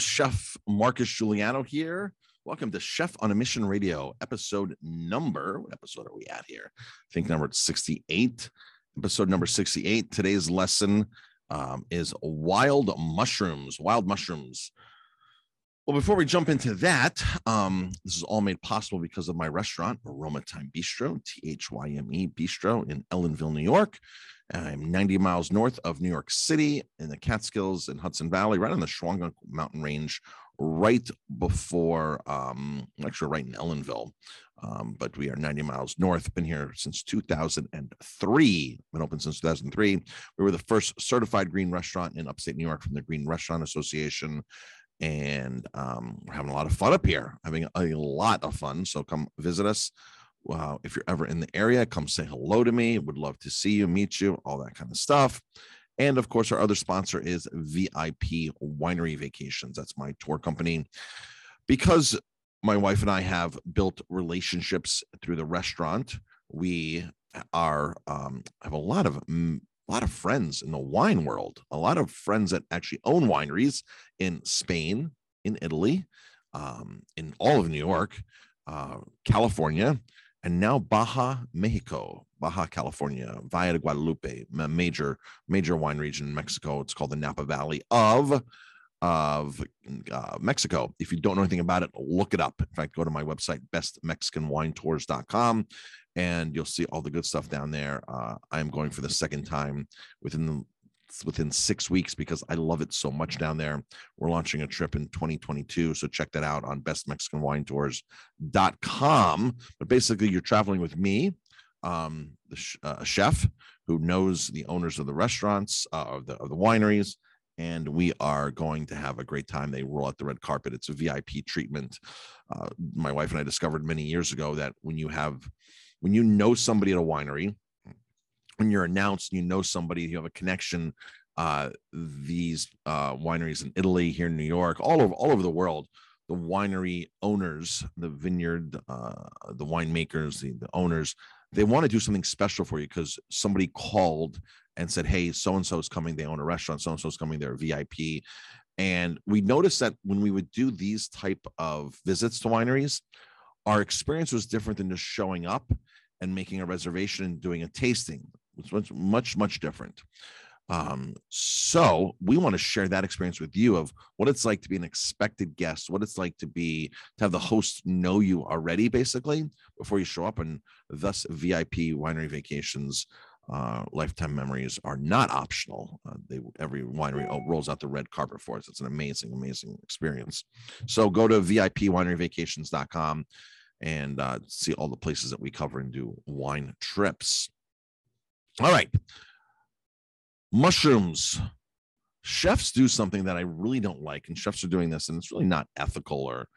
Chef Marcus Guiliano here. Welcome to Chef on a Mission Radio, episode number. What episode are we at here? I think number 68. Episode number 68. Today's lesson um, is wild mushrooms. Wild mushrooms. Well, before we jump into that, um, this is all made possible because of my restaurant, Aroma Thyme Bistro, T H Y M E Bistro in Ellenville, New York. I'm 90 miles north of New York City in the Catskills and Hudson Valley, right on the Shawangunk Mountain Range, right before, um, actually, right in Ellenville. Um, but we are 90 miles north. Been here since 2003. Been open since 2003. We were the first certified green restaurant in upstate New York from the Green Restaurant Association. And um, we're having a lot of fun up here, having a lot of fun. So come visit us. Uh, if you're ever in the area, come say hello to me. Would love to see you, meet you, all that kind of stuff. And of course, our other sponsor is VIP Winery Vacations. That's my tour company. Because my wife and I have built relationships through the restaurant, we are um, have a lot of a lot of friends in the wine world. A lot of friends that actually own wineries in Spain, in Italy, um, in all of New York, uh, California, and now Baja Mexico, Baja California, Valle de Guadalupe, a major major wine region in Mexico. It's called the Napa Valley of of uh, Mexico. If you don't know anything about it, look it up. In fact, go to my website bestmexicanwinetours.com and you'll see all the good stuff down there. Uh, I am going for the second time within the within six weeks because I love it so much down there. We're launching a trip in 2022. So check that out on bestmexicanwinetours.com. But basically, you're traveling with me, um, the sh- uh, chef who knows the owners of the restaurants, uh, of, the, of the wineries. And we are going to have a great time. They roll out the red carpet. It's a VIP treatment. Uh, my wife and I discovered many years ago that when you have, when you know somebody at a winery, when you're announced you know somebody you have a connection uh, these uh, wineries in italy here in new york all over all over the world the winery owners the vineyard uh, the winemakers the, the owners they want to do something special for you because somebody called and said hey so and so is coming they own a restaurant so and so is coming they're a vip and we noticed that when we would do these type of visits to wineries our experience was different than just showing up and making a reservation and doing a tasting which much, much, much different. Um, so we want to share that experience with you of what it's like to be an expected guest, what it's like to be to have the host know you already, basically, before you show up, and thus VIP winery vacations. Uh, lifetime memories are not optional. Uh, they every winery rolls out the red carpet for us. It's an amazing, amazing experience. So go to VIPWineryVacations.com and uh, see all the places that we cover and do wine trips. All right. Mushrooms. Chefs do something that I really don't like, and chefs are doing this, and it's really not ethical or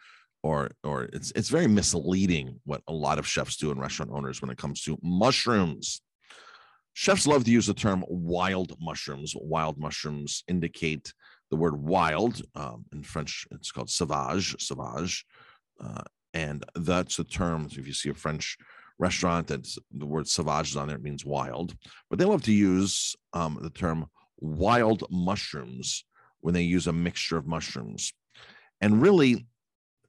or or it's it's very misleading what a lot of chefs do and restaurant owners when it comes to mushrooms. Chefs love to use the term wild mushrooms. Wild mushrooms indicate the word wild. Um, in French, it's called sauvage, sauvage. Uh, and that's the term. If you see a French restaurant that's the word sauvage is on there, it means wild. But they love to use um, the term wild mushrooms when they use a mixture of mushrooms. And really,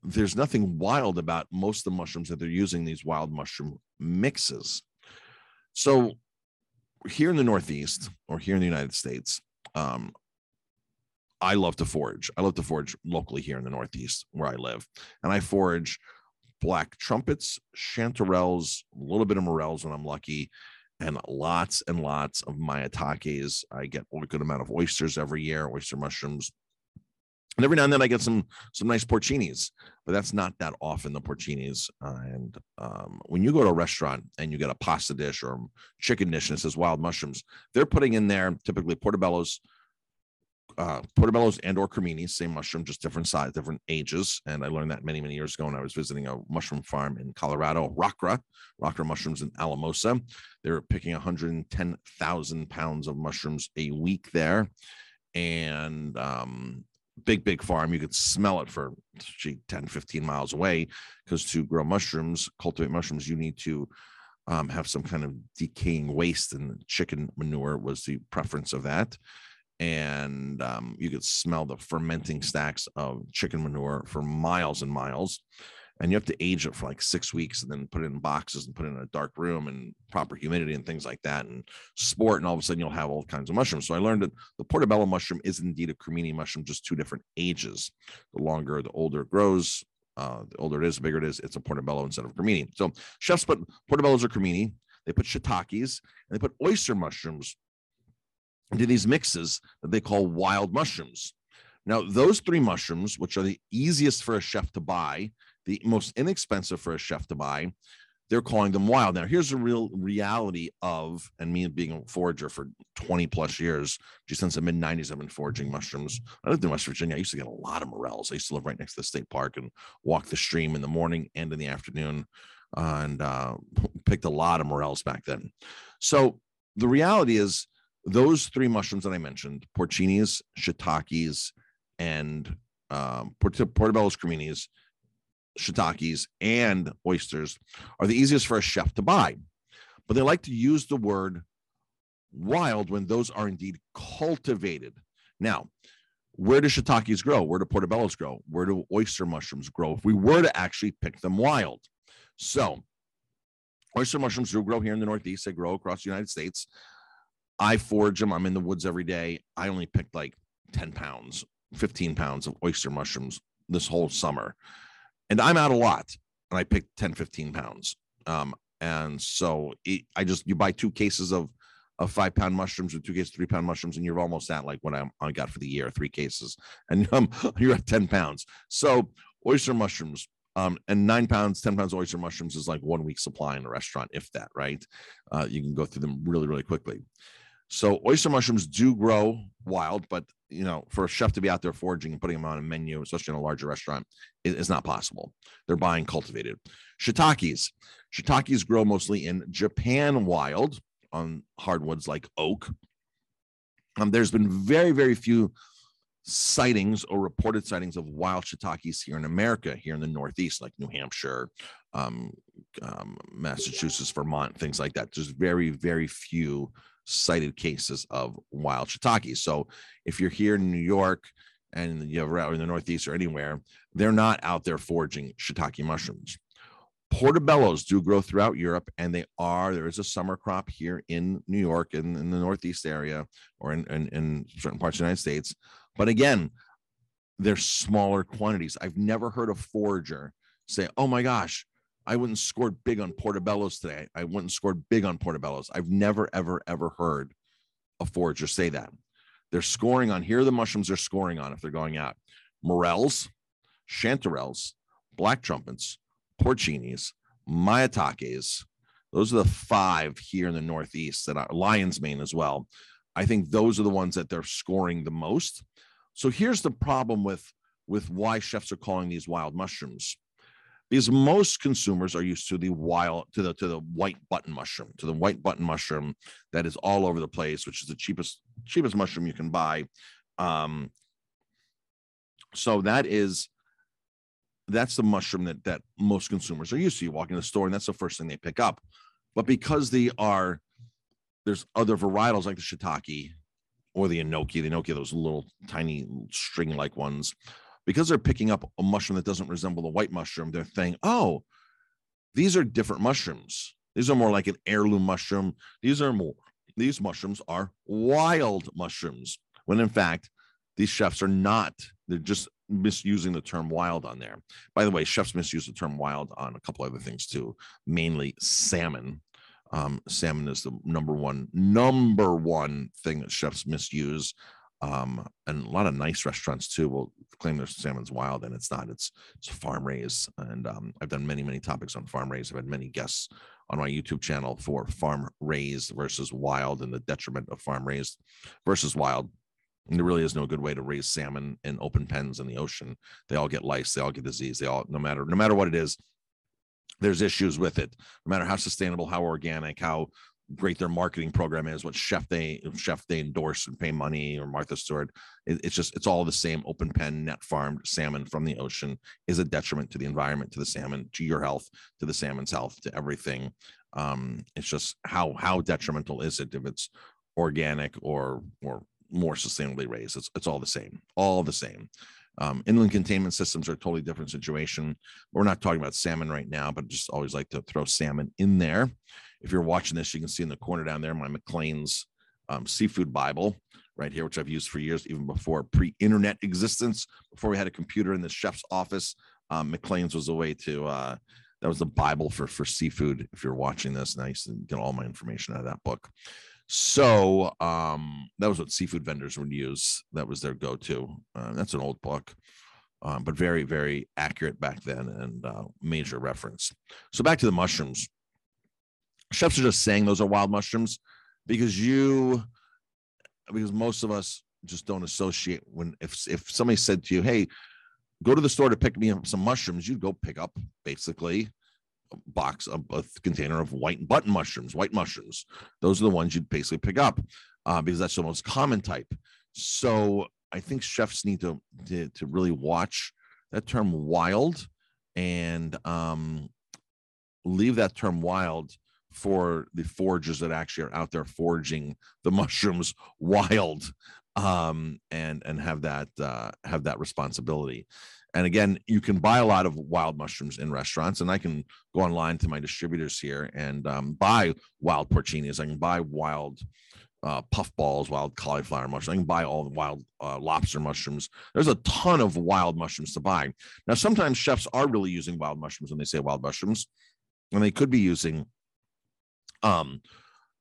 there's nothing wild about most of the mushrooms that they're using these wild mushroom mixes. So here in the Northeast or here in the United States, um, I love to forage. I love to forage locally here in the Northeast where I live. And I forage black trumpets, chanterelles, a little bit of morels when I'm lucky, and lots and lots of maitakes. I get a good amount of oysters every year, oyster mushrooms. And every now and then I get some some nice porcinis, but that's not that often the porcinis. Uh, and um, when you go to a restaurant and you get a pasta dish or chicken dish and it says wild mushrooms, they're putting in there typically portobellos, uh, portobellos and or creminis, same mushroom, just different size, different ages. And I learned that many, many years ago when I was visiting a mushroom farm in Colorado, Rakhra, Rakhra mushrooms in Alamosa. They were picking 110,000 pounds of mushrooms a week there. And um, big, big farm. You could smell it for gee, 10, 15 miles away because to grow mushrooms, cultivate mushrooms, you need to um, have some kind of decaying waste, and chicken manure was the preference of that and um, you could smell the fermenting stacks of chicken manure for miles and miles and you have to age it for like six weeks and then put it in boxes and put it in a dark room and proper humidity and things like that and sport and all of a sudden you'll have all kinds of mushrooms. So i learned that the portobello mushroom is indeed a cremini mushroom just two different ages. The longer the older it grows uh, the older it is the bigger it is it's a portobello instead of cremini. So chefs put portobellos or cremini they put shiitakes and they put oyster mushrooms into these mixes that they call wild mushrooms now those three mushrooms which are the easiest for a chef to buy the most inexpensive for a chef to buy. They're calling them wild. Now, here's the real reality of, and me being a forager for 20 plus years, just since the mid 90s, I've been foraging mushrooms. I lived in West Virginia. I used to get a lot of morels. I used to live right next to the state park and walk the stream in the morning and in the afternoon uh, and uh, picked a lot of morels back then. So the reality is, those three mushrooms that I mentioned, porcinis, shiitakes, and um, portobello's creminis, shiitakes and oysters are the easiest for a chef to buy. But they like to use the word wild when those are indeed cultivated. Now, where do shiitakes grow? Where do portobellos grow? Where do oyster mushrooms grow? If we were to actually pick them wild. So, oyster mushrooms do grow here in the Northeast. They grow across the United States. I forage them. I'm in the woods every day. I only picked like 10 pounds, 15 pounds of oyster mushrooms this whole summer and I'm out a lot and I picked 10, 15 pounds. Um, and so it, I just, you buy two cases of, of five pound mushrooms or two cases, three pound mushrooms, and you're almost at like what I, I got for the year, three cases, and um, you're at 10 pounds. So oyster mushrooms, um, and nine pounds, 10 pounds oyster mushrooms is like one week supply in a restaurant, if that, right? Uh, you can go through them really, really quickly. So oyster mushrooms do grow wild, but you know, for a chef to be out there foraging and putting them on a menu, especially in a larger restaurant, is, is not possible. They're buying cultivated. Shiitakes. Shiitakes grow mostly in Japan wild on hardwoods like oak. Um, there's been very, very few sightings or reported sightings of wild shiitakes here in America, here in the Northeast, like New Hampshire, um, um, Massachusetts, Vermont, things like that. There's very, very few cited cases of wild shiitake. So if you're here in New York and you have in the Northeast or anywhere, they're not out there foraging shiitake mushrooms. Portobellos do grow throughout Europe, and they are. There is a summer crop here in New York and in, in the Northeast area or in, in, in certain parts of the United States. But again, they're smaller quantities. I've never heard a forager say, Oh my gosh, I wouldn't scored big on Portobellos today. I wouldn't scored big on Portobellos. I've never, ever, ever heard a forager say that. They're scoring on here are the mushrooms they're scoring on if they're going out. Morels, chanterelles, black trumpets, porcinis, maitakes. Those are the five here in the Northeast that are lion's mane as well. I think those are the ones that they're scoring the most. So here's the problem with with why chefs are calling these wild mushrooms because most consumers are used to the wild to the to the white button mushroom to the white button mushroom that is all over the place which is the cheapest cheapest mushroom you can buy. Um so that is that's the mushroom that that most consumers are used to. You walk in the store and that's the first thing they pick up. But because they are there's other varietals like the shiitake or the enoki the enoki those little tiny string like ones because they're picking up a mushroom that doesn't resemble the white mushroom, they're saying, oh, these are different mushrooms. These are more like an heirloom mushroom. These are more, these mushrooms are wild mushrooms. When in fact, these chefs are not, they're just misusing the term wild on there. By the way, chefs misuse the term wild on a couple other things too, mainly salmon. Um, salmon is the number one, number one thing that chefs misuse um, and a lot of nice restaurants too will claim their salmon's wild and it's not it's it's farm raised and um, i've done many many topics on farm raised i've had many guests on my youtube channel for farm raised versus wild and the detriment of farm raised versus wild. And there really is no good way to raise salmon in open pens in the ocean. They all get lice they all get disease they all no matter no matter what it is there's issues with it. No matter how sustainable how organic how great their marketing program is, what chef they chef they endorse and pay money, or Martha Stewart. It, it's just it's all the same. Open pen, net farmed salmon from the ocean is a detriment to the environment, to the salmon, to your health, to the salmon's health, to everything. Um, it's just how how detrimental is it if it's organic or or more sustainably raised. It's it's all the same, all the same. Um, inland containment systems are a totally different situation. We're not talking about salmon right now, but just always like to throw salmon in there. If you're watching this, you can see in the corner down there my McClane's um, seafood Bible right here, which I've used for years, even before pre-internet existence, before we had a computer in the chef's office. Um, McClane's was a way to uh, that was the Bible for for seafood. If you're watching this, and I used to get all my information out of that book. So um, that was what seafood vendors would use. That was their go-to. Uh, that's an old book, um, but very, very accurate back then and uh, major reference. So back to the mushrooms. Chefs are just saying those are wild mushrooms because you, because most of us just don't associate when if if somebody said to you, "Hey, go to the store to pick me up some mushrooms," you'd go pick up basically a box, a, a, container of white button mushrooms, white mushrooms. Those are the ones you'd basically pick up uh, because that's the most common type. So I think chefs need to to, to really watch that term wild and um, leave that term wild for the foragers that actually are out there foraging the mushrooms wild um, and and have that uh, have that responsibility and again, you can buy a lot of wild mushrooms in restaurants, and I can go online to my distributors here and um, buy wild porcinis. I can buy wild uh, puffballs, wild cauliflower mushrooms. I can buy all the wild uh, lobster mushrooms. There's a ton of wild mushrooms to buy. Now, sometimes chefs are really using wild mushrooms when they say wild mushrooms, and they could be using um,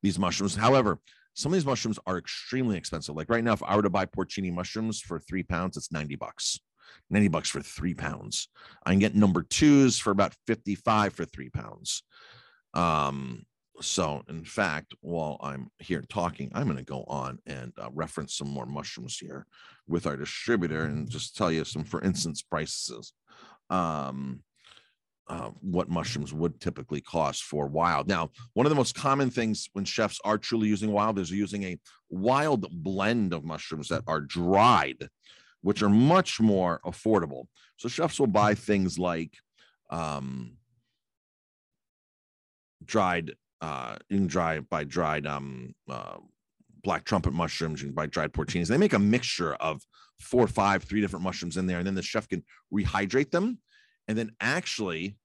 these mushrooms. However, some of these mushrooms are extremely expensive. Like right now, if I were to buy porcini mushrooms for three pounds, it's 90 bucks. 90 bucks for three pounds. I can get number twos for about 55 for three pounds. Um, so, in fact, while I'm here talking, I'm going to go on and uh, reference some more mushrooms here with our distributor and just tell you some, for instance, prices. Um, uh, what mushrooms would typically cost for wild. Now, one of the most common things when chefs are truly using wild is using a wild blend of mushrooms that are dried which are much more affordable. So chefs will buy things like um, dried, uh, you can dry by dried um, uh, black trumpet mushrooms, you can buy dried porcinis. They make a mixture of four, five, three different mushrooms in there, and then the chef can rehydrate them and then actually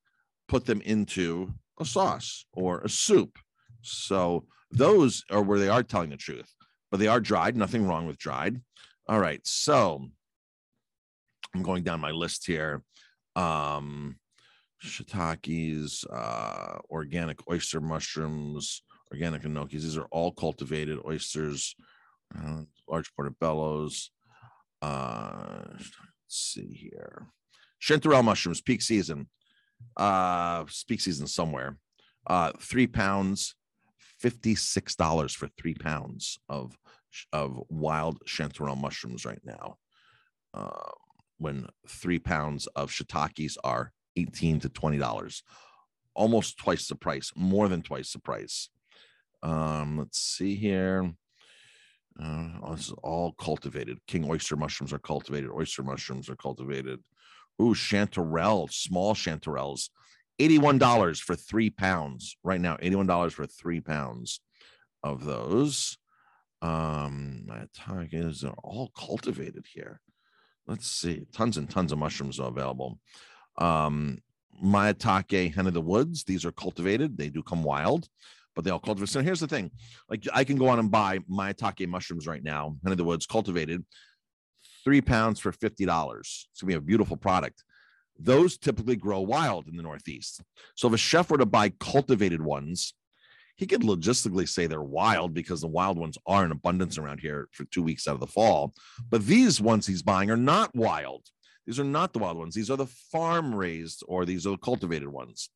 put them into a sauce or a soup. So those are where they are telling the truth, but they are dried. Nothing wrong with dried. All right. So I'm going down my list here. Um, shiitakes, uh, organic oyster mushrooms, organic enokis. These are all cultivated oysters, uh, large portobellos. Uh, let's see here. Chanterelle mushrooms, peak season. Uh, peak season somewhere. Uh, three pounds, fifty-six dollars for three pounds of of wild chanterelle mushrooms right now. Um, when three pounds of shiitakes are 18 to 20 dollars almost twice the price more than twice the price um let's see here uh, this is all cultivated king oyster mushrooms are cultivated oyster mushrooms are cultivated Ooh, chanterelle small chanterelles $81 for three pounds right now $81 for three pounds of those um maitakes are all cultivated here let's see, tons and tons of mushrooms are available. Um, Maitake hen of the woods, these are cultivated, they do come wild, but they all cultivate. So here's the thing like I can go on and buy Maitake mushrooms right now, hen of the woods, cultivated, three pounds for $50. It's gonna be a beautiful product. Those typically grow wild in the Northeast. So if a chef were to buy cultivated ones, he could logistically say they're wild because the wild ones are in abundance around here for two weeks out of the fall. But these ones he's buying are not wild. These are not the wild ones. These are the farm raised or these are the cultivated ones.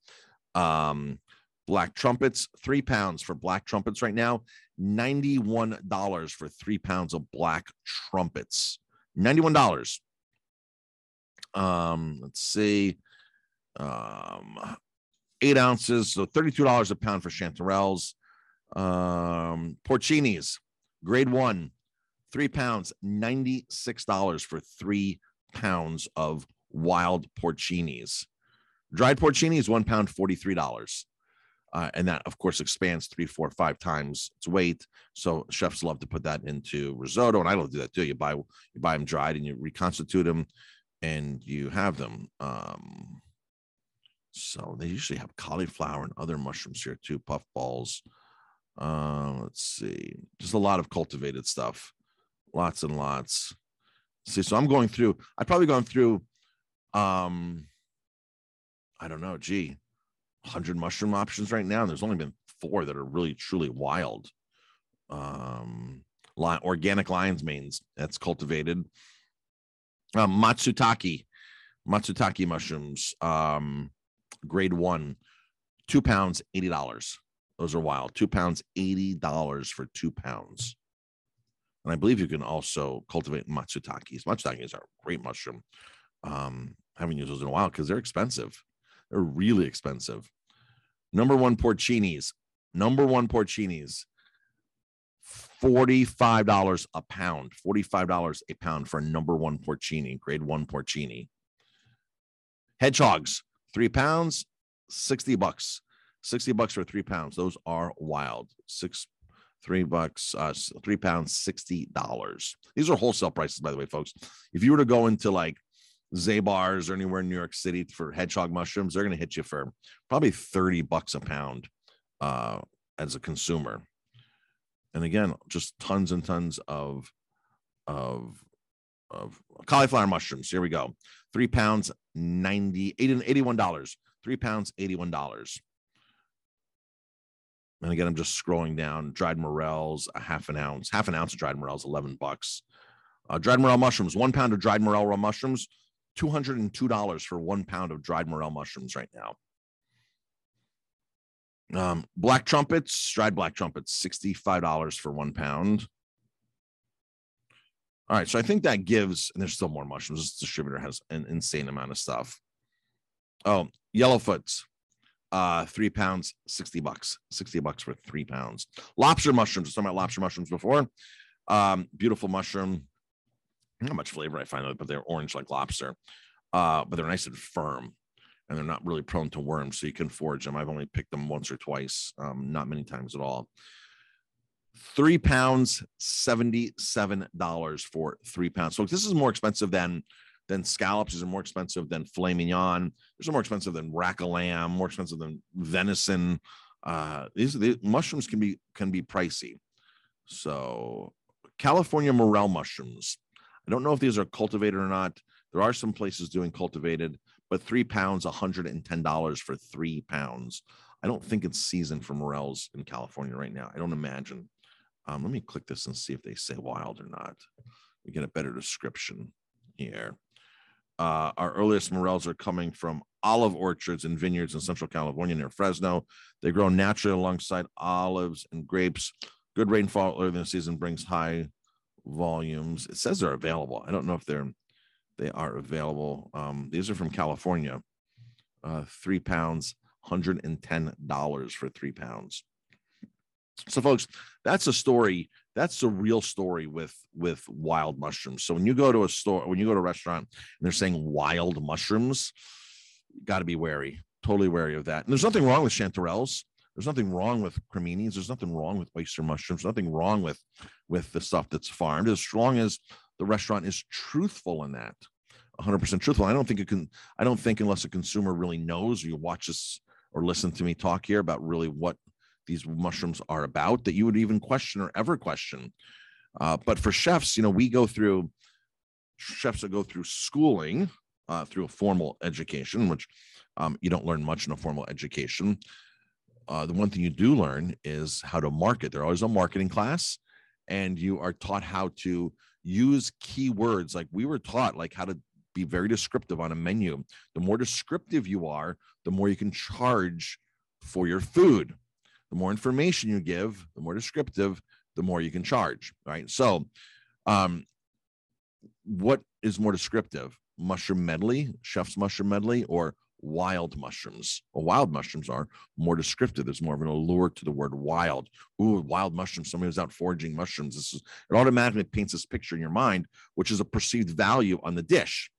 Um, black trumpets, three pounds for black trumpets right now, $91 for three pounds of black trumpets. $91. Um, let's see. Um, eight ounces, so $32 a pound for chanterelles. Um, porcinis, grade one, three pounds, $96 for three pounds of wild porcinis. Dried porcinis, one pound, $43. Uh, and that, of course, expands three, four, five times its weight. So chefs love to put that into risotto, and I don't do that too. You buy you buy them dried and you reconstitute them, and you have them. Um, so they usually have cauliflower and other mushrooms here too, puff balls. Uh, let's see, just a lot of cultivated stuff, lots and lots. See, so I'm going through. I've probably gone through. Um, I don't know. Gee, hundred mushroom options right now. And there's only been four that are really truly wild. Um, organic lion's manes that's cultivated. Um, matsutake, matsutake mushrooms. Um, grade one, two pounds, eighty dollars. Those are wild. Two pounds, eighty dollars for two pounds. And I believe you can also cultivate matsutakes. Matsutakes are a great mushroom. Um, I haven't used those in a while because they're expensive. They're really expensive. Number one porcinis. Number one porcinis. $45 a pound. $45 a pound for a number one porcini, grade one porcini. Hedgehogs, three pounds, 60 bucks. 60 bucks for three pounds. Those are wild. Six, three bucks, uh, three pounds, $60. These are wholesale prices, by the way, folks. If you were to go into like Zabar's or anywhere in New York City for hedgehog mushrooms, they're going to hit you for probably 30 bucks a pound uh, as a consumer. And again, just tons and tons of of of cauliflower mushrooms. Here we go. Three pounds, 90, 81 dollars. Three pounds, $81. And again, I'm just scrolling down. Dried morels, a half an ounce, half an ounce of dried morels, 11 bucks. Uh, dried morel mushrooms, one pound of dried morel raw mushrooms, $202 for one pound of dried morel mushrooms right now. Um, black trumpets, dried black trumpets, $65 for one pound. All right, so I think that gives, and there's still more mushrooms. This distributor has an insane amount of stuff. Oh, yellowfoots, uh, three pounds, 60 bucks, 60 bucks for three pounds. Lobster mushrooms, I was talking about lobster mushrooms before. Um, beautiful mushroom, not much flavor I find, but they're orange like lobster. Uh, but they're nice and firm, and they're not really prone to worms, so you can forage them. I've only picked them once or twice, um, not many times at all. Three pounds, seventy-seven dollars for three pounds. So this is more expensive than than scallops. These are more expensive than filet mignon. These are more expensive than rack of lamb. More expensive than venison. Uh, these the mushrooms can be can be pricey. So California morel mushrooms I don't know if these are cultivated or not. There are some places doing cultivated, but three pounds, $110 for three pounds. I don't think it's season for morels in California right now. I don't imagine. Um, let me click this and see if they say wild or not. We get a better description here. Uh, our earliest morels are coming from olive orchards and vineyards in Central California near Fresno. They grow naturally alongside olives and grapes. Good rainfall early in the season brings high volumes. It says they're available. I don't know if they're they are available. Um, these are from California. Uh, three pounds, hundred and ten dollars for three pounds. So, folks, that's a story. That's the real story with with wild mushrooms. So when you go to a store, when you go to a restaurant, and they're saying wild mushrooms, you got to be wary. Totally wary of that. And there's nothing wrong with chanterelles. There's nothing wrong with creminis. There's nothing wrong with oyster mushrooms. Nothing wrong with with the stuff that's farmed as long as the restaurant is truthful in that 100% truthful. I don't think it can. I don't think unless a consumer really knows, or you watch us or listen to me talk here about really what these mushrooms are about, that you would even question or ever question. Uh, but for chefs, you know, we go through chefs that go through schooling uh, through a formal education, which um, you don't learn much in a formal education uh, the one thing you do learn is how to market. There's always a marketing class, and you are taught how to use keywords. Like we were taught, like how to be very descriptive on a menu. The more descriptive you are, the more you can charge for your food. The more information you give, the more descriptive, the more you can charge. Right. So, um, what is more descriptive? Mushroom medley, chef's mushroom medley, or wild mushrooms. Well, wild mushrooms are more descriptive. There's more of an allure to the word wild. Ooh, wild mushrooms. Somebody who's out foraging mushrooms. This is it automatically paints this picture in your mind, which is a perceived value on the dish.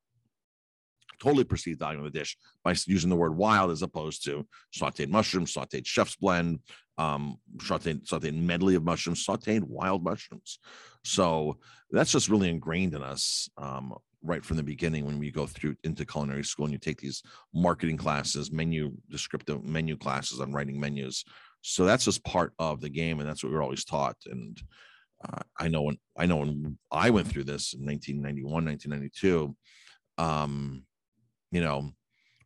totally perceived value on the dish by using the word wild as opposed to sauteed mushrooms, sauteed chef's blend, um, sauteed, sauteed medley of mushrooms, sauteed wild mushrooms. So that's just really ingrained in us um, right from the beginning when we go through into culinary school and you take these marketing classes, menu descriptive menu classes on writing menus. So that's just part of the game, and that's what we are always taught. And uh, I know when I know when I went through this in 1991, 1992, um, you know,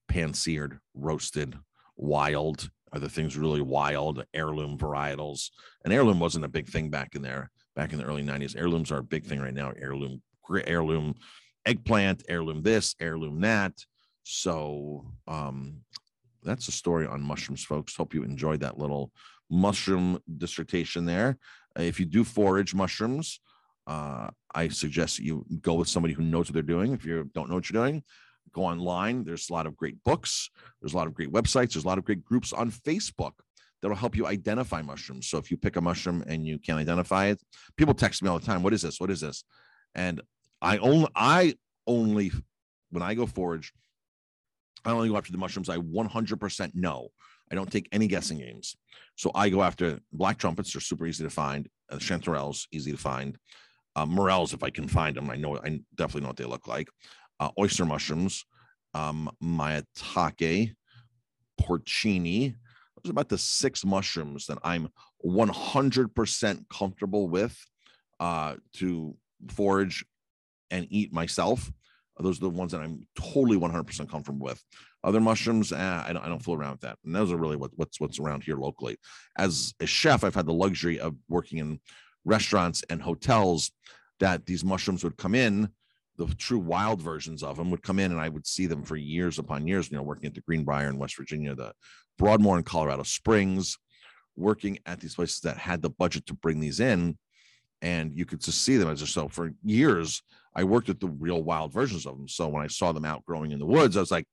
pan seared, roasted, wild. Are the things really wild? Heirloom varietals, and heirloom wasn't a big thing back in there. Back in the early 90s, heirlooms are a big thing right now. Heirloom, heirloom eggplant, heirloom this, heirloom that. So um, that's a story on mushrooms, folks. Hope you enjoyed that little mushroom dissertation there. If you do forage mushrooms, uh, I suggest you go with somebody who knows what they're doing. If you don't know what you're doing, go online. There's a lot of great books. There's a lot of great websites. There's a lot of great groups on Facebook that'll help you identify mushrooms. So if you pick a mushroom and you can't identify it, people text me all the time, "What is this? What is this?" And I only I only when I go forage, I only go after the mushrooms I 100% know. I don't take any guessing games. So I go after black trumpets. They're super easy to find. Uh, chanterelles, easy to find. Uh, morels, if I can find them, I know I definitely know what they look like. Uh, oyster mushrooms, um, maitake, porcini. Those are about the six mushrooms that I'm 100% comfortable with uh, to forage and eat myself. Those are the ones that I'm totally 100% comfortable with. Other mushrooms, eh, I, don't, I don't fool around with that. And those are really what, what's what's around here locally. As a chef, I've had the luxury of working in restaurants and hotels that these mushrooms would come in. The true wild versions of them would come in, and I would see them for years upon years. You know, working at the Greenbrier in West Virginia, the Broadmoor in Colorado Springs, working at these places that had the budget to bring these in, and you could just see them as so for years I worked with the real wild versions of them. So when I saw them out growing in the woods, I was like,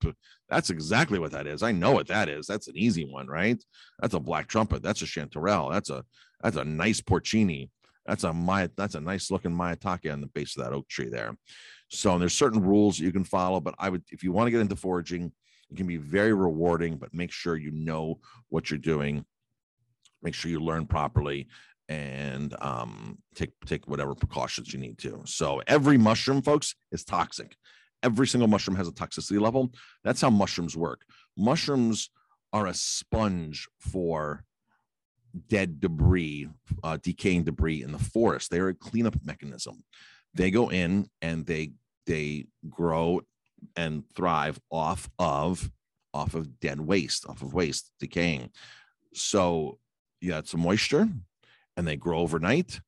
that's exactly what that is. I know what that is. That's an easy one, right? That's a black trumpet. That's a chanterelle. That's a that's a nice porcini. That's a my that's a nice looking maitake on the base of that oak tree there. So there's certain rules you can follow, but I would if you want to get into foraging, it can be very rewarding, but make sure you know what you're doing. Make sure you learn properly and um, take take whatever precautions you need to. So every mushroom, folks, is toxic. Every single mushroom has a toxicity level. That's how mushrooms work. Mushrooms are a sponge for dead debris, uh, decaying debris in the forest. They are a cleanup mechanism. They go in and they they grow and thrive off of off of dead waste, off of waste decaying. So you add some moisture, and they grow overnight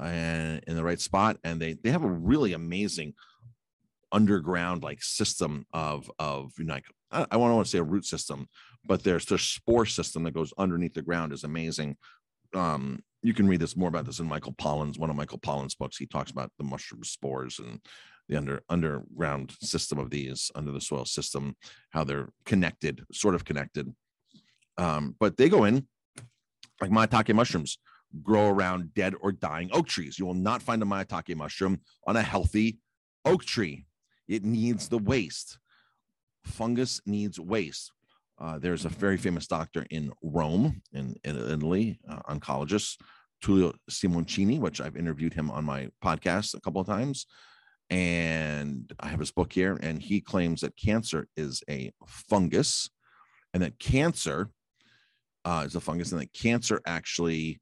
and in the right spot and they they have a really amazing underground like system of of you know like I, want to say a root system but there's their spore system that goes underneath the ground is amazing. Um you can read this more about this in Michael Pollan's one of Michael Pollan's books. He talks about the mushroom spores and the under underground system of these under the soil system how they're connected sort of connected. Um but they go in like maitake mushrooms grow around dead or dying oak trees. You will not find a maitake mushroom on a healthy oak tree. It needs the waste. Fungus needs waste. Uh, there's a very famous doctor in Rome, in, in Italy, uh, oncologist, Tullio Simoncini, which I've interviewed him on my podcast a couple of times. And I have his book here, and he claims that cancer is a fungus and that cancer uh, is a fungus, and that cancer actually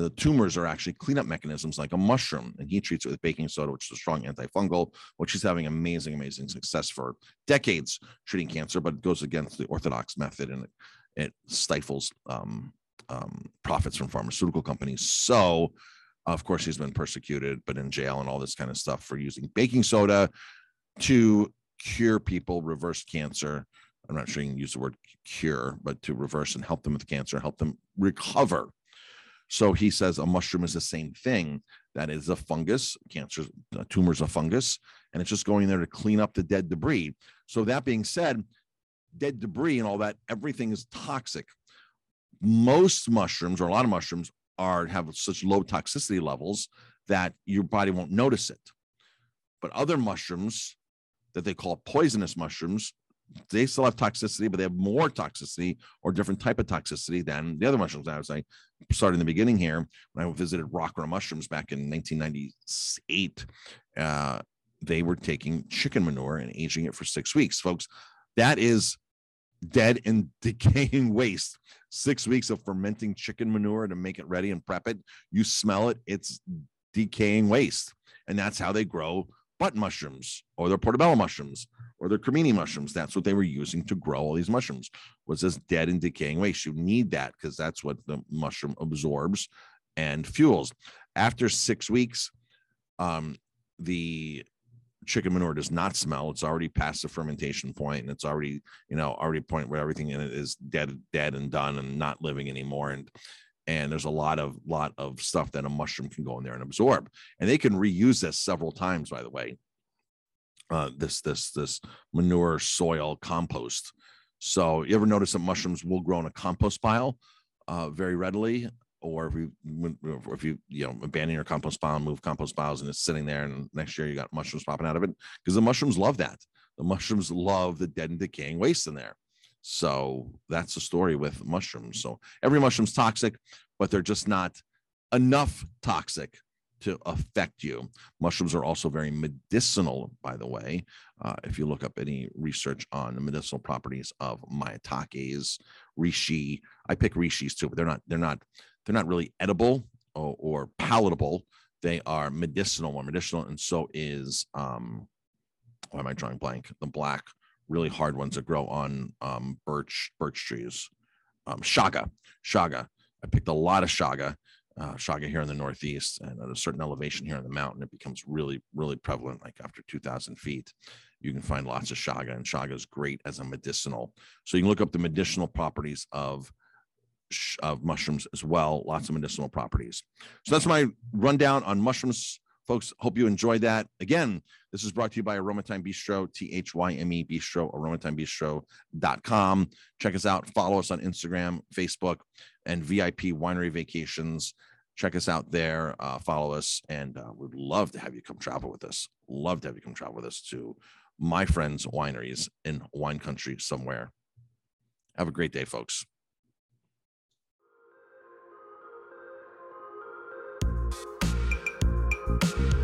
the tumors are actually cleanup mechanisms like a mushroom, and he treats it with baking soda, which is a strong antifungal, which he's having amazing, amazing success for decades treating cancer, but it goes against the orthodox method and it, it stifles um, um, profits from pharmaceutical companies. So, of course, he's been persecuted, but in jail and all this kind of stuff for using baking soda to cure people, reverse cancer. I'm not sure you can use the word cure, but to reverse and help them with cancer, help them recover so he says a mushroom is the same thing. That is a fungus, cancer, a uh, tumor is a fungus, and it's just going there to clean up the dead debris. So that being said, dead debris and all that, everything is toxic. Most mushrooms, or a lot of mushrooms, are have such low toxicity levels that your body won't notice it. But other mushrooms that they call poisonous mushrooms. They still have toxicity, but they have more toxicity or different type of toxicity than the other mushrooms. I was like, starting in the beginning here, when I visited Rakhra Mushrooms back in 1998, uh, they were taking chicken manure and aging it for six weeks. Folks, that is dead and decaying waste. Six weeks of fermenting chicken manure to make it ready and prep it. You smell it, it's decaying waste. And that's how they grow button mushrooms or their portobello mushrooms or their cremini mushrooms. That's what they were using to grow all these mushrooms was this dead and decaying waste. You need that because that's what the mushroom absorbs and fuels. After six weeks, um, the chicken manure does not smell. It's already past the fermentation point and it's already, you know, already point where everything in it is dead, dead and done and not living anymore. And and there's a lot of lot of stuff that a mushroom can go in there and absorb. And they can reuse this several times, by the way. Uh, this this this manure soil compost. So you ever notice that mushrooms will grow in a compost pile uh, very readily? or if you if you you know abandon your compost pile and move compost piles and it's sitting there and next year you got mushrooms popping out of it because the mushrooms love that the mushrooms love the dead and decaying waste in there so that's the story with mushrooms so every mushroom's toxic but they're just not enough toxic to affect you. Mushrooms are also very medicinal, by the way. Uh, if you look up any research on the medicinal properties of maitake's, reishi, I pick reishis too, but they're not they're not they're not really edible or, or palatable. They are medicinal, more medicinal, and so is um, why am I drawing blank? The black, really hard ones that grow on um, birch birch trees. Um, shaga, chaga. I picked a lot of shaga, uh, chaga here in the Northeast, and at a certain elevation here in the mountain, it becomes really, really prevalent. Like after 2,000 feet, you can find lots of shaga, and shaga is great as a medicinal. So you can look up the medicinal properties of of mushrooms as well. Lots of medicinal properties. So that's my rundown on mushrooms. Folks, hope you enjoyed that. Again, this is brought to you by Aroma Thyme Bistro, T H Y M E Bistro, aromathymebistro.com. Check us out. Follow us on Instagram, Facebook, and VIP Winery Vacations. Check us out there. Uh, follow us. And uh, we'd love to have you come travel with us. Love to have you come travel with us to my friends' wineries in wine country somewhere. Have a great day, folks. you Thank you.